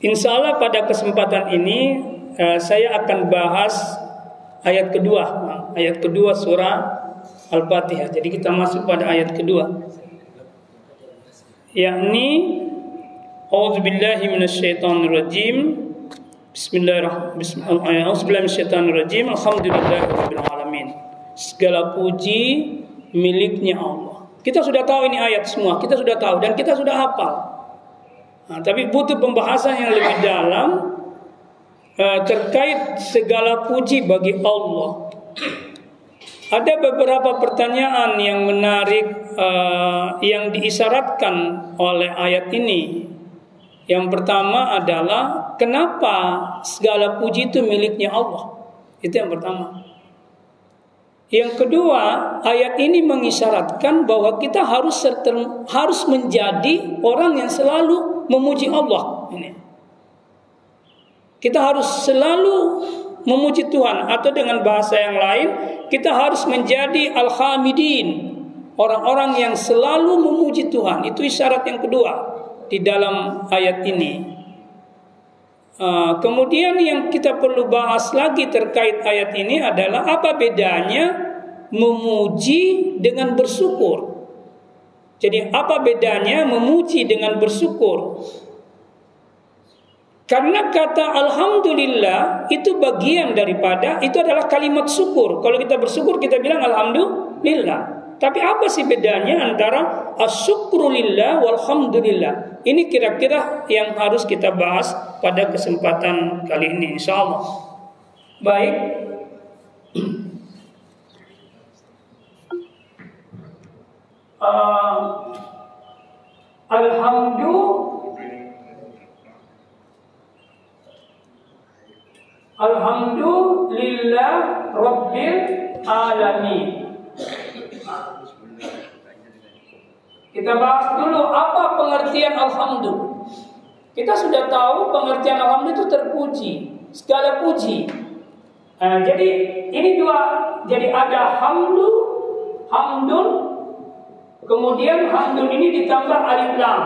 Insya Allah pada kesempatan ini uh, saya akan bahas ayat kedua, ayat kedua surah Al-Fatihah. Jadi kita masuk pada ayat kedua. Yakni A'udzubillahi minasyaitonirrajim. Bismillahirrahmanirrahim. Alhamdulillahirabbil alamin. Segala puji miliknya Allah. Kita sudah tahu ini ayat semua, kita sudah tahu dan kita sudah hafal. Nah, tapi butuh pembahasan yang lebih dalam uh, terkait segala puji bagi Allah. Ada beberapa pertanyaan yang menarik uh, yang diisyaratkan oleh ayat ini. Yang pertama adalah kenapa segala puji itu miliknya Allah? Itu yang pertama. Yang kedua, ayat ini mengisyaratkan bahwa kita harus harus menjadi orang yang selalu memuji Allah ini. Kita harus selalu memuji Tuhan atau dengan bahasa yang lain kita harus menjadi al-hamidin, orang-orang yang selalu memuji Tuhan. Itu isyarat yang kedua di dalam ayat ini. Uh, kemudian yang kita perlu bahas lagi terkait ayat ini adalah apa bedanya memuji dengan bersyukur. Jadi apa bedanya memuji dengan bersyukur? Karena kata alhamdulillah itu bagian daripada itu adalah kalimat syukur. Kalau kita bersyukur kita bilang alhamdulillah. Tapi apa sih bedanya antara asyukrulillah walhamdulillah? Ini kira-kira yang harus kita bahas pada kesempatan kali ini insyaallah. Baik. uh, Alhamdulillah Rabbil Alamin Kita bahas dulu apa pengertian Alhamdulillah Kita sudah tahu pengertian Alhamdulillah itu terpuji Segala puji nah, Jadi ini dua Jadi ada hamdu Hamdun Kemudian hamdun ini ditambah alif lam,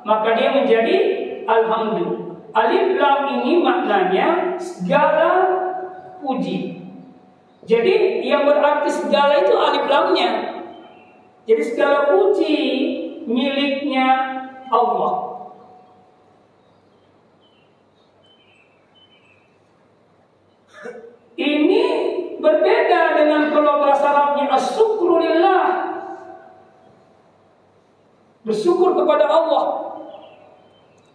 maka dia menjadi alhamdulillah. Alif lam ini maknanya segala puji. Jadi yang berarti segala itu alif lamnya. Jadi segala puji miliknya Allah. Ini berbeda dengan kalau bahasa Arabnya asyukrulillah Bersyukur kepada Allah.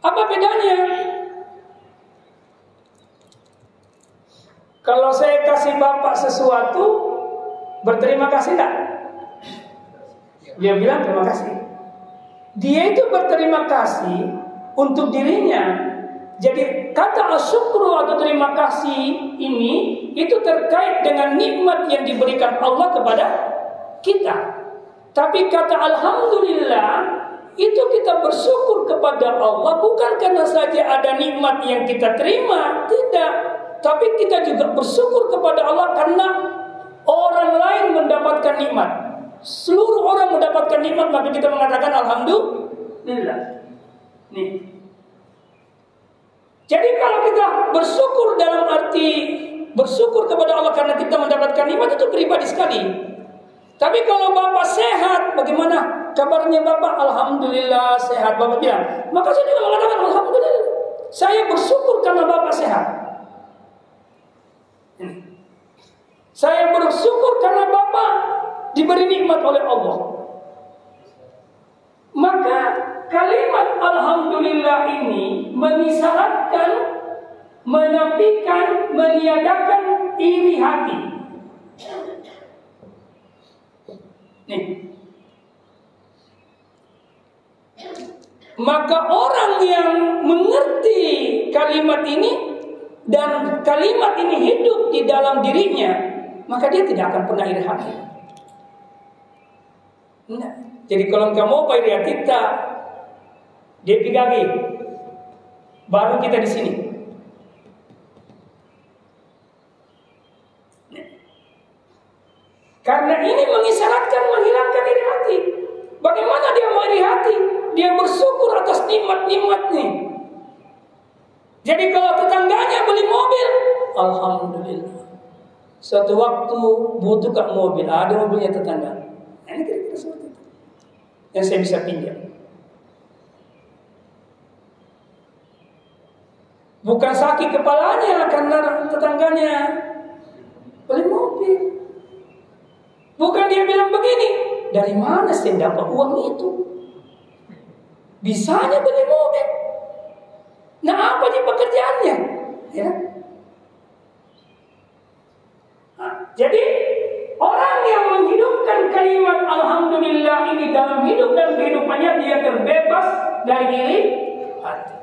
Apa bedanya? Kalau saya kasih bapak sesuatu, berterima kasih tak? Dia bilang terima kasih. Dia itu berterima kasih untuk dirinya. Jadi kata asyukru atau terima kasih ini itu terkait dengan nikmat yang diberikan Allah kepada kita. Tapi kata alhamdulillah itu kita bersyukur kepada Allah bukan karena saja ada nikmat yang kita terima, tidak. Tapi kita juga bersyukur kepada Allah karena orang lain mendapatkan nikmat. Seluruh orang mendapatkan nikmat maka kita mengatakan alhamdulillah. Nih. Jadi kalau kita bersyukur dalam arti bersyukur kepada Allah karena kita mendapatkan nikmat itu pribadi sekali. Tapi kalau Bapak sehat, bagaimana? kabarnya Bapak? Alhamdulillah sehat. Bapak bilang maka saya juga mengatakan Alhamdulillah. Saya bersyukur karena Bapak sehat. Saya bersyukur karena Bapak diberi nikmat oleh Allah. Maka kalimat Alhamdulillah ini mengisyaratkan menafikan meniadakan iri hati nih Maka orang yang mengerti kalimat ini dan kalimat ini hidup di dalam dirinya, maka dia tidak akan pernah iri hati. Nah, jadi kalau kamu mau iri hati, dia pigagi, baru kita di sini. Nah. Karena ini mengisyaratkan menghilangkan iri hati. Bagaimana dia mau iri hati? Dia bersyukur atas nikmat-nikmat nih. Jadi kalau tetangganya beli mobil, alhamdulillah. Suatu waktu butuh butuhkan mobil, ada mobilnya tetangga. Ini kira-kira seperti itu. Yang saya bisa pinjam. Bukan sakit kepalanya karena tetangganya beli mobil. Bukan dia bilang begini, dari mana saya dapat uang itu? Bisanya beli mobil. Nah apa sih pekerjaannya? Ya. Nah, jadi orang yang menghidupkan kalimat Alhamdulillah ini dalam hidup dan kehidupannya dia terbebas dari diri hati.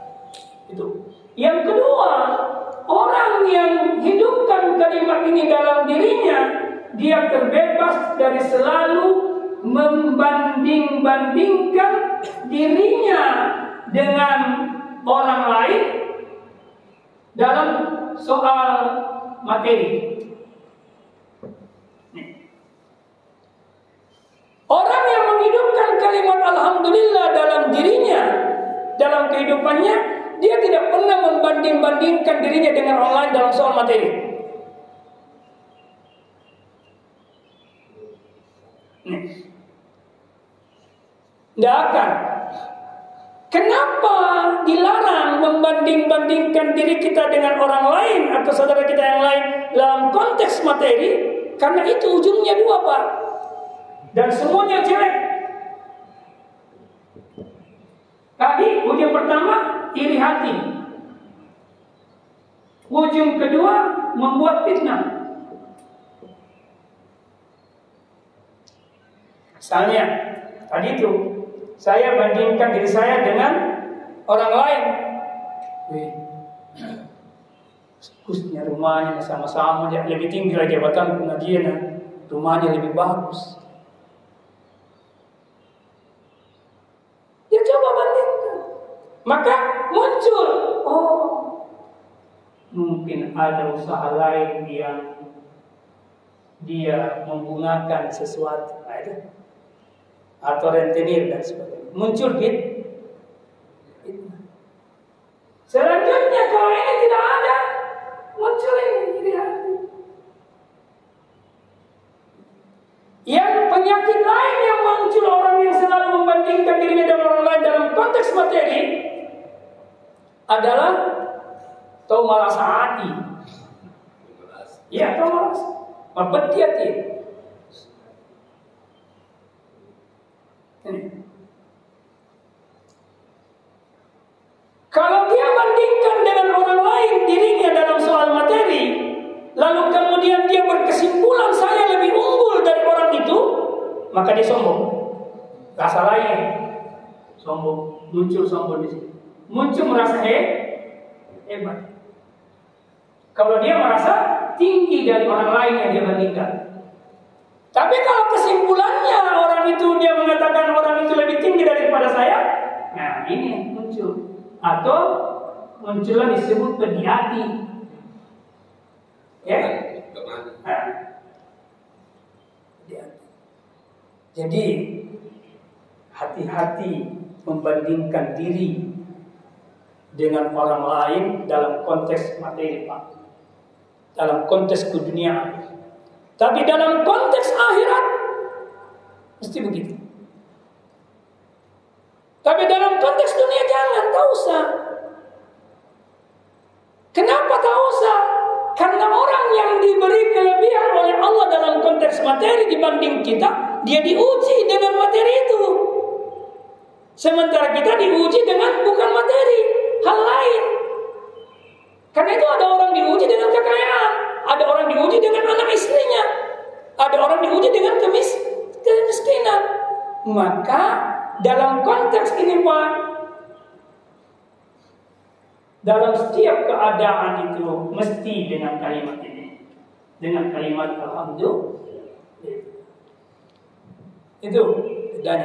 Itu. Yang kedua, orang yang hidupkan kalimat ini dalam dirinya, dia terbebas dari selalu membanding-bandingkan dirinya dengan orang lain dalam soal materi. Orang yang menghidupkan kalimat Alhamdulillah dalam dirinya, dalam kehidupannya, dia tidak pernah membanding-bandingkan dirinya dengan orang lain dalam soal materi. Tidak akan Kenapa dilarang membanding-bandingkan diri kita dengan orang lain atau saudara kita yang lain dalam konteks materi? Karena itu ujungnya dua pak, dan semuanya jelek. Tadi ujung pertama iri hati, ujung kedua membuat fitnah. Misalnya tadi itu saya bandingkan diri saya dengan orang lain. Wih, bagusnya rumahnya sama-sama. Dia lebih tinggi lagi jabatan pengajian, rumahnya lebih bagus. Dia coba bandingkan, maka muncul, oh. Mungkin ada usaha lain yang dia menggunakan sesuatu. Nah, atau rentenir dan sebagainya. Muncul bid. Selanjutnya kalau ini tidak ada, muncul ini Yang penyakit lain yang muncul orang yang selalu membandingkan dirinya dengan orang lain dalam konteks materi adalah tahu malas hati. Ya, tahu malas. Mabetiati. Kalau dia bandingkan dengan orang lain dirinya dalam soal materi, lalu kemudian dia berkesimpulan saya lebih unggul dari orang itu, maka dia sombong. Rasa lain sombong, muncul sombong di sini. Muncul merasa he, hebat. Kalau dia merasa tinggi dari orang lain yang dia bandingkan. Tapi kalau kesimpulannya orang itu dia mengatakan orang itu lebih tinggi daripada saya, nah ini muncul. Atau muncullah disebut hati. Ya? Nah. Jadi hati-hati membandingkan diri dengan orang lain dalam konteks materi Pak. Dalam konteks keduniaan. Tapi dalam konteks akhirat mesti begitu. Tapi dalam konteks dunia jangan, tak usah. Kenapa tak usah? Karena orang yang diberi kelebihan oleh Allah dalam konteks materi dibanding kita, dia diuji dengan materi itu. Sementara kita diuji dengan bukan materi, hal lain. Karena itu ada orang diuji dengan kekayaan, ada orang diuji dengan anak istrinya, ada orang diuji dengan kemis kemiskinan. Maka dalam konteks ini Pak, dalam setiap keadaan itu mesti dengan kalimat ini, dengan kalimat alhamdulillah. Itu dan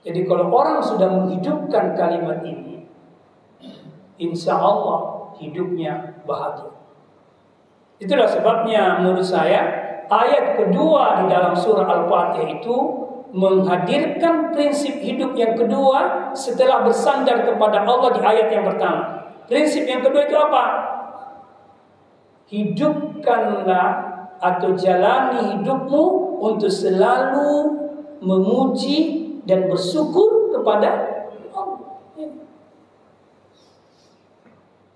jadi kalau orang sudah menghidupkan kalimat ini, insya Allah hidupnya bahagia. Itulah sebabnya menurut saya ayat kedua di dalam surah Al-Fatihah itu menghadirkan prinsip hidup yang kedua setelah bersandar kepada Allah di ayat yang pertama. Prinsip yang kedua itu apa? Hidupkanlah atau jalani hidupmu untuk selalu memuji dan bersyukur kepada.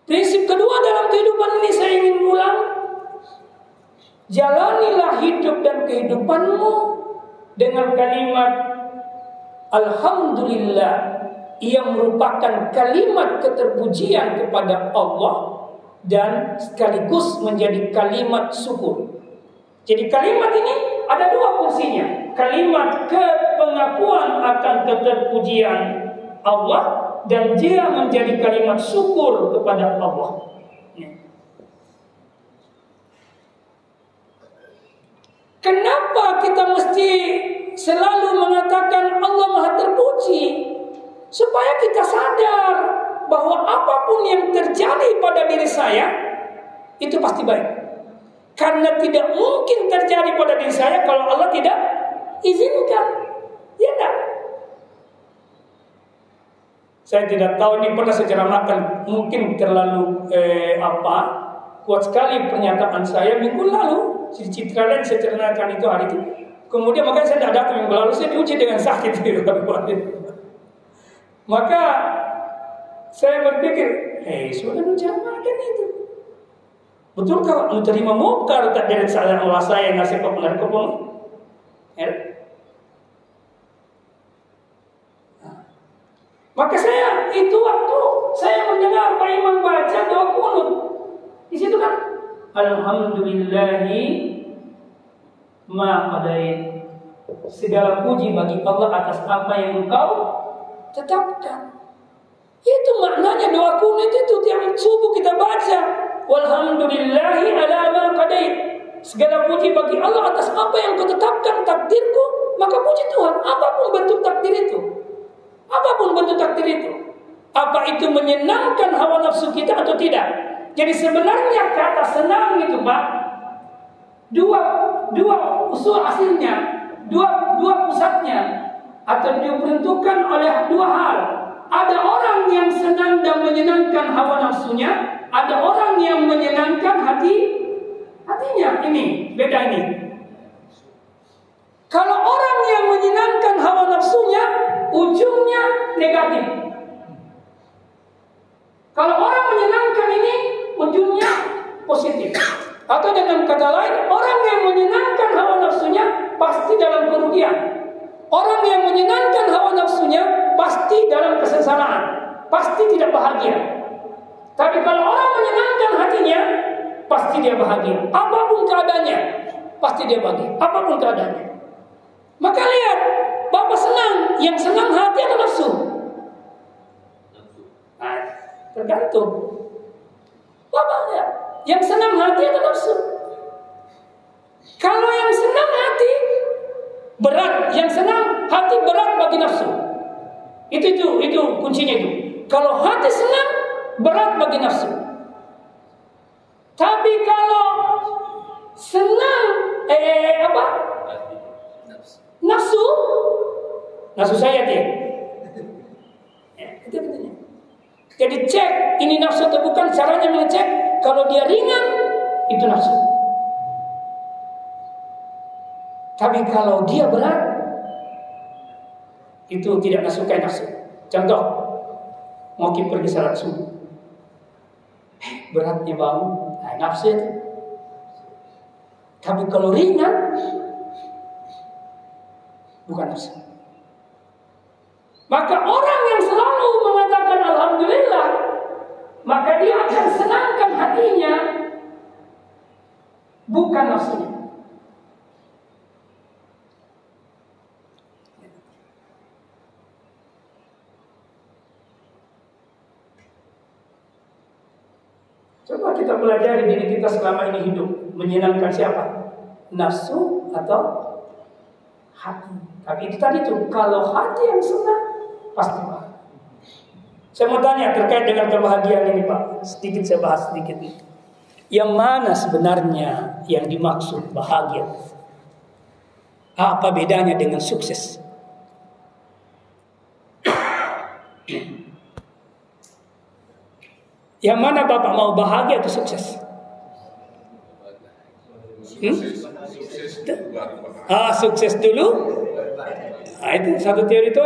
Prinsip kedua dalam kehidupan ini saya ingin ulang. Jalanilah hidup dan kehidupanmu dengan kalimat Alhamdulillah yang merupakan kalimat keterpujian kepada Allah dan sekaligus menjadi kalimat syukur. Jadi kalimat ini ada dua fungsinya. Kalimat kepengakuan akan keterpujian Allah dan dia menjadi kalimat syukur kepada Allah. Kenapa kita mesti selalu mengatakan Allah Maha Terpuji? Supaya kita sadar bahwa apa pun yang terjadi pada diri saya itu pasti baik. Karena tidak mungkin terjadi pada diri saya kalau Allah tidak izinkan. Ya enggak? Saya tidak tahu ini pernah saya ceramahkan mungkin terlalu eh, apa kuat sekali pernyataan saya minggu lalu di citra lain saya ceritakan itu hari itu. Kemudian makanya saya tidak datang minggu lalu saya diuji dengan sakit Maka saya berpikir, hei sudah ceramahkan itu. Betul Betulkah lu terima mungkar tak dari saya Allah saya ngasih benar kau Ya. Nah. Maka saya itu waktu saya mendengar Pak Imam baca doa kunut. Di situ kan Alhamdulillahi ma qadait. Segala puji bagi Allah atas apa yang engkau tetapkan. Itu maknanya doa kunut itu tiap subuh kita baca. Walhamdulillahi ala ma qadait. Segala puji bagi Allah atas apa yang kau tetapkan takdirku, maka puji Tuhan apa pun bentuk takdir itu. Apa pun bentuk takdir itu. Apa itu menyenangkan hawa nafsu kita atau tidak? Jadi sebenarnya kata senang itu, Pak, dua dua usul hasilnya, dua dua pusatnya atau diperuntukkan oleh dua hal. Ada orang yang senang dan menyenangkan hawa nafsunya, ada orang yang menyenangkan hati hatinya. Ini beda ini. Kalau orang yang menyenangkan hawa nafsunya, ujungnya negatif. Kalau orang menyenangkan ini, ujungnya positif. Atau dengan kata lain, orang yang menyenangkan hawa nafsunya pasti dalam kerugian. Orang yang menyenangkan hawa nafsunya pasti dalam kesengsaraan, pasti tidak bahagia. Tapi kalau orang menyenangkan hatinya, pasti dia bahagia. Apa pun keadaannya, pasti dia bahagia. Apa pun keadaannya. Maka lihat, Bapak senang, yang senang hati atau nafsu? Nah, tergantung. Bapak lihat, yang senang hati atau nafsu? Kalau yang senang hati berat, yang senang hati berat bagi nafsu. Itu itu itu kuncinya itu. Kalau hati senang berat bagi nafsu. Tapi kalau senang eh apa? Nafsu nafsu saya dia. Ya. Jadi cek ini nafsu atau bukan caranya mengecek kalau dia ringan itu nafsu. Tapi kalau dia berat itu tidak nasukai nafsu. Contoh, mau pergi salat subuh beratnya bau, nah, nafsu itu. Tapi kalau ringan, bukan nafsu. Maka orang yang selalu mengatakan Alhamdulillah, maka dia akan senangkan hatinya, bukan nafsunya. Coba kita pelajari diri kita selama ini hidup menyenangkan siapa? Nafsu atau hati? Tapi itu tadi tuh kalau hati yang senang pasti bahagia. Saya mau tanya terkait dengan kebahagiaan ini Pak. Sedikit saya bahas sedikit. Yang mana sebenarnya yang dimaksud bahagia? Apa bedanya dengan sukses? Yang mana Bapak mau bahagia atau sukses? Hmm? Ah, sukses dulu. Nah, itu satu teori itu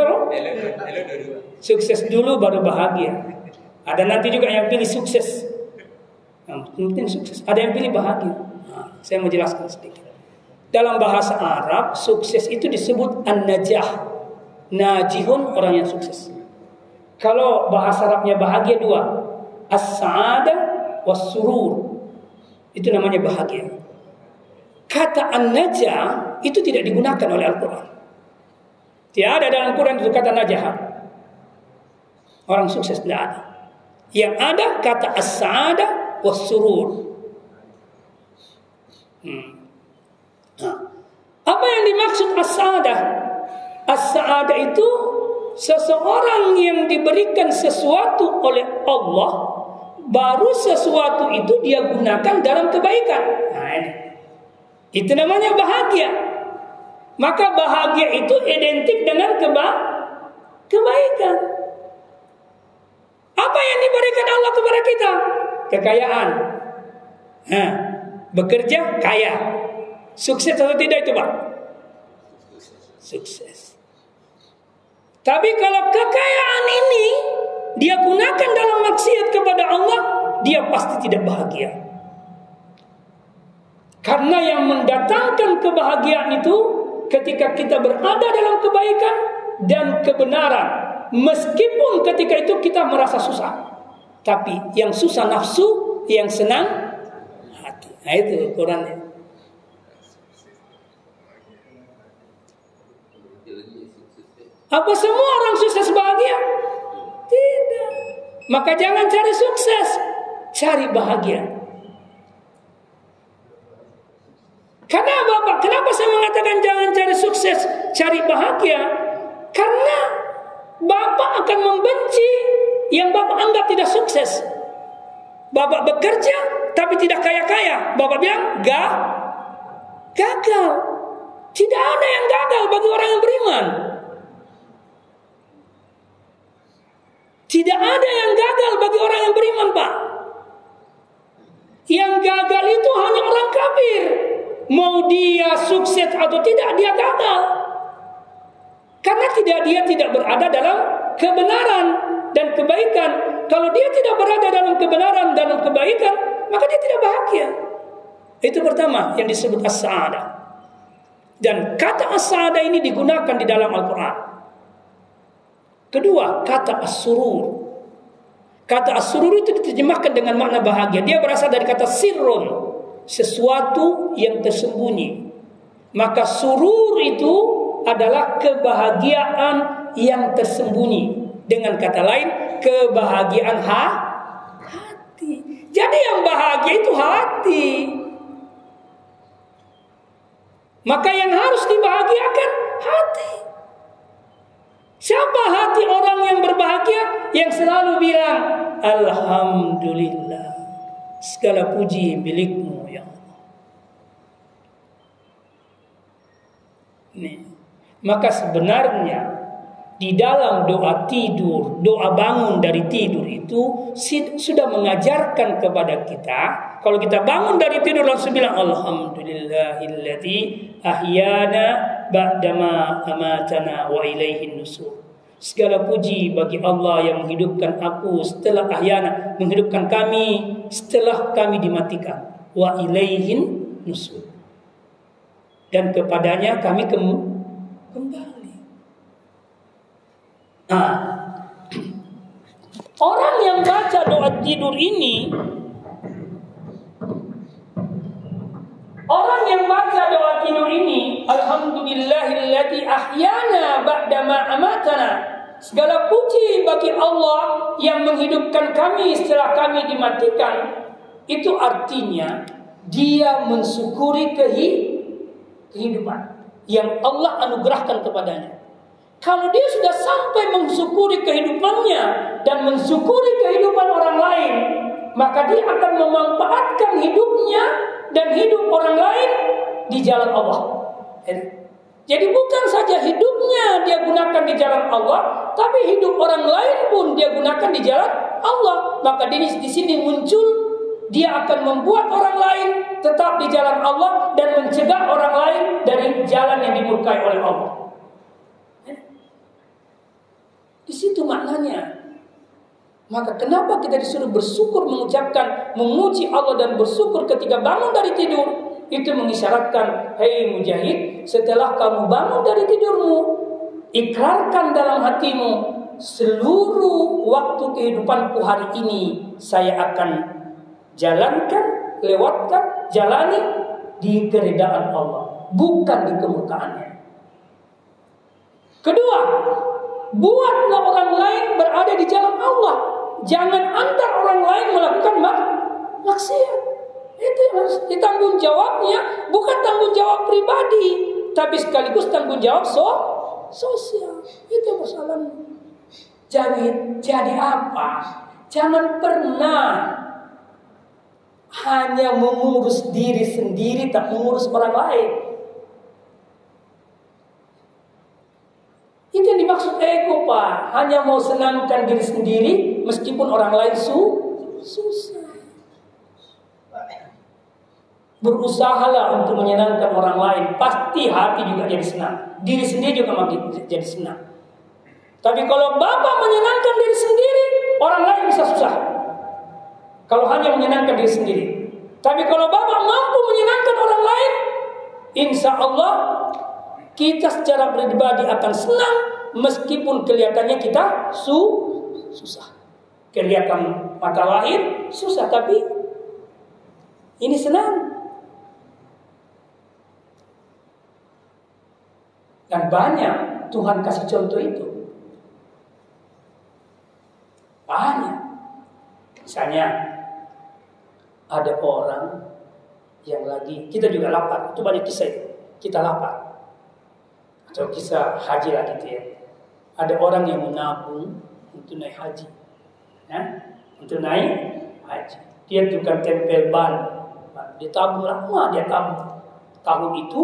Sukses dulu baru bahagia. Ada nanti juga yang pilih sukses. Penting sukses. Ada yang pilih bahagia. Nah, saya mau jelaskan sedikit. Dalam bahasa Arab, sukses itu disebut an-najah. Najihun orang yang sukses. Kalau bahasa Arabnya bahagia dua. As-sa'ada was-surur. Itu namanya bahagia. Kata an-najah itu tidak digunakan oleh Al-Quran. Tidak ada dalam Al-Quran itu kata najah. Orang sukses tidak ada. Yang ada kata as-sa'ada was-surur. Hmm. Nah, apa yang dimaksud as-saada? As-saada itu seseorang yang diberikan sesuatu oleh Allah baru sesuatu itu dia gunakan dalam kebaikan. Nah, ini. Itu namanya bahagia. Maka bahagia itu identik dengan keba kebaikan. Apa yang diberikan Allah kepada kita? Kekayaan. Nah, bekerja kaya. Sukses atau tidak itu Pak? Sukses. Tapi kalau kekayaan ini dia gunakan dalam maksiat kepada Allah, dia pasti tidak bahagia. Karena yang mendatangkan kebahagiaan itu ketika kita berada dalam kebaikan dan kebenaran. Meskipun ketika itu kita merasa susah. Tapi yang susah nafsu, yang senang hati. Nah itu Qurannya. Apa semua orang sukses bahagia? Maka jangan cari sukses, cari bahagia. Karena Bapak, kenapa saya mengatakan jangan cari sukses, cari bahagia? Karena Bapak akan membenci yang Bapak anggap tidak sukses. Bapak bekerja tapi tidak kaya-kaya. Bapak bilang, gak, gagal. Tidak ada yang gagal bagi orang yang beriman. Tidak ada yang gagal bagi orang yang beriman, Pak. Yang gagal itu hanya orang kafir. Mau dia sukses atau tidak, dia gagal. Karena tidak dia tidak berada dalam kebenaran dan kebaikan. Kalau dia tidak berada dalam kebenaran dan kebaikan, maka dia tidak bahagia. Itu pertama yang disebut as-sa'adah. Dan kata as-sa'adah ini digunakan di dalam Al-Quran. Kedua, kata as-surur. Kata as-surur itu diterjemahkan dengan makna bahagia. Dia berasal dari kata sirrun, sesuatu yang tersembunyi. Maka surur itu adalah kebahagiaan yang tersembunyi. Dengan kata lain, kebahagiaan ha hati. Jadi yang bahagia itu hati. Maka yang harus dibahagiakan hati. Siapa hati orang yang berbahagia yang selalu bilang Alhamdulillah segala puji milikmu ya Allah. Nih. Maka sebenarnya di dalam doa tidur, doa bangun dari tidur itu sudah mengajarkan kepada kita kalau kita bangun dari tidur langsung bilang alhamdulillahilladzi ahyana ba'dama amatana wa ilaihin nusur. Segala puji bagi Allah yang menghidupkan aku setelah ahyana, menghidupkan kami setelah kami dimatikan. Wa ilaihin nusur. Dan kepadanya kami kembali. Nah, orang yang baca doa tidur ini Orang yang baca doa tidur ini Alhamdulillahilladzi ahyana ba'dama amatana. Segala puji bagi Allah yang menghidupkan kami setelah kami dimatikan. Itu artinya dia mensyukuri kehidupan yang Allah anugerahkan kepadanya kalau dia sudah sampai mensyukuri kehidupannya dan mensyukuri kehidupan orang lain, maka dia akan memanfaatkan hidupnya dan hidup orang lain di jalan Allah. Jadi bukan saja hidupnya dia gunakan di jalan Allah, tapi hidup orang lain pun maka di, di sini muncul dia akan membuat orang lain tetap di jalan Allah dan mencegah orang lain dari jalan yang dimurkai oleh Allah. Eh? Di situ maknanya. Maka kenapa kita disuruh bersyukur mengucapkan memuji Allah dan bersyukur ketika bangun dari tidur? Itu mengisyaratkan, hei mujahid, setelah kamu bangun dari tidurmu, ikrarkan dalam hatimu, seluruh waktu kehidupanku hari ini saya akan jalankan, lewatkan, jalani di keredaan Allah, bukan di kemukaannya. Kedua, buatlah orang lain berada di jalan Allah. Jangan antar orang lain melakukan mak maksiat. Itu harus ditanggung jawabnya, bukan tanggung jawab pribadi, tapi sekaligus tanggung jawab so sosial. Itu masalahnya. Jadi jadi apa? Jangan pernah hanya mengurus diri sendiri tak mengurus orang lain. Dimaksud ego pak. Hanya mau senangkan diri sendiri meskipun orang lain su susah. Berusahalah untuk menyenangkan orang lain. Pasti hati juga jadi senang. Diri sendiri juga makin jadi senang. Tapi kalau bapak menyenangkan diri sendiri, orang lain bisa susah. Kalau hanya menyenangkan diri sendiri. Tapi kalau bapak mampu menyenangkan orang lain, insya Allah kita secara pribadi akan senang meskipun kelihatannya kita su susah. Kelihatan mata lahir susah tapi ini senang. Dan banyak Tuhan kasih contoh itu. Banyak. Misalnya ada orang yang lagi kita juga lapar. Itu banyak kisah itu. Kita lapar atau kisah haji lah gitu ya. Ada orang yang menabung untuk naik haji, ya, untuk naik haji. Dia tukang tempel ban, dia tabung lama dia tabung. Tahun itu,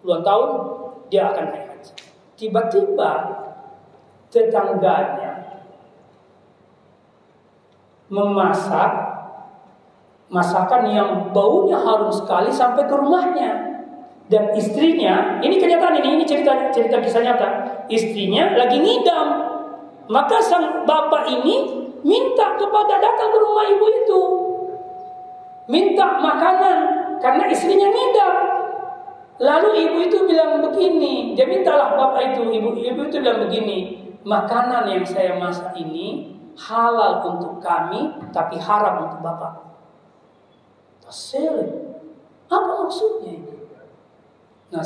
puluhan tahun dia akan naik haji. Tiba-tiba tetangganya memasak masakan yang baunya harum sekali sampai ke rumahnya dan istrinya ini kenyataan ini ini cerita cerita kisah nyata. Istrinya lagi ngidam. Maka sang bapak ini minta kepada datang ke rumah ibu itu. Minta makanan karena istrinya ngidam. Lalu ibu itu bilang begini dia mintalah bapak itu ibu ibu itu bilang begini makanan yang saya masak ini halal untuk kami tapi haram untuk bapak. Tasir. Apa maksudnya ini? Nah,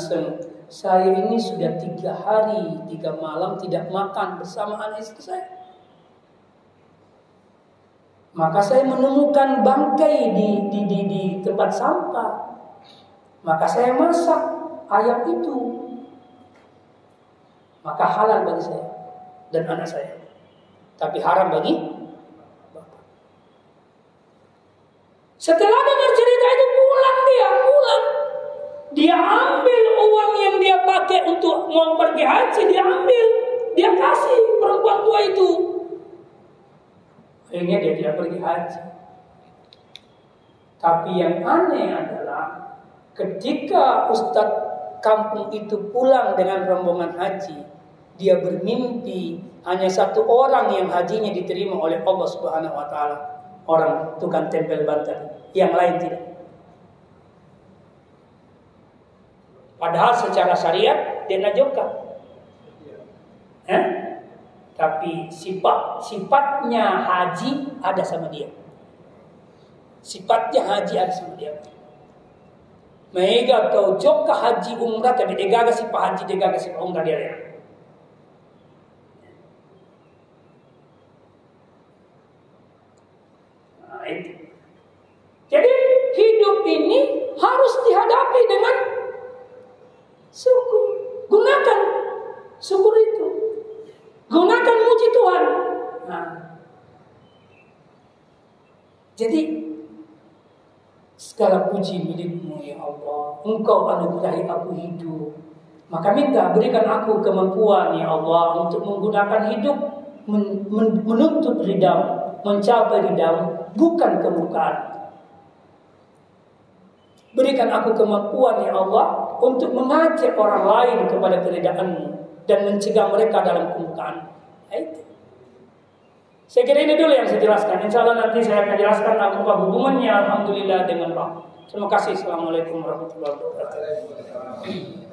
saya ini sudah tiga hari, tiga malam tidak makan bersama anak istri saya. Maka saya menemukan bangkai di, di, di, di tempat sampah. Maka saya masak ayam itu. Maka halal bagi saya dan anak saya. Tapi haram bagi bapak. Setelah dengar cerita itu pulang dia, pulang. Dia ambil uang yang dia pakai untuk mau pergi haji, dia ambil. Dia kasih perempuan tua itu. Akhirnya dia tidak pergi haji. Tapi yang aneh adalah ketika ustadz kampung itu pulang dengan rombongan haji, dia bermimpi hanya satu orang yang hajinya diterima oleh Allah Subhanahu wa taala, orang tukang tempel bantal, yang lain tidak. Padahal secara syariat dia najokah. Eh? Tapi sifat sifatnya haji ada sama dia. Sifatnya haji ada sama dia. Mega kau jokka haji umrah tapi dia gagal sifat haji dia gagal sifat umrah dia lihat. Nah, Jadi hidup ini harus dihadapi dengan Syukur. Gunakan syukur itu. Gunakan muji Tuhan. Nah. Jadi segala puji milikmu ya Allah. Engkau anugerahi aku hidup. Maka minta berikan aku kemampuan ya Allah untuk menggunakan hidup men men menuntut ridhamu. mencapai ridhamu, bukan kemukaan. Berikan aku kemampuan ya Allah untuk mengajak orang lain kepada keredaanmu dan mencegah mereka dalam kemukaan. Itu. Saya kira ini dulu yang saya jelaskan. Insya Allah nanti saya akan jelaskan apa hubungannya Alhamdulillah dengan Pak. Terima kasih. Assalamualaikum warahmatullahi wabarakatuh.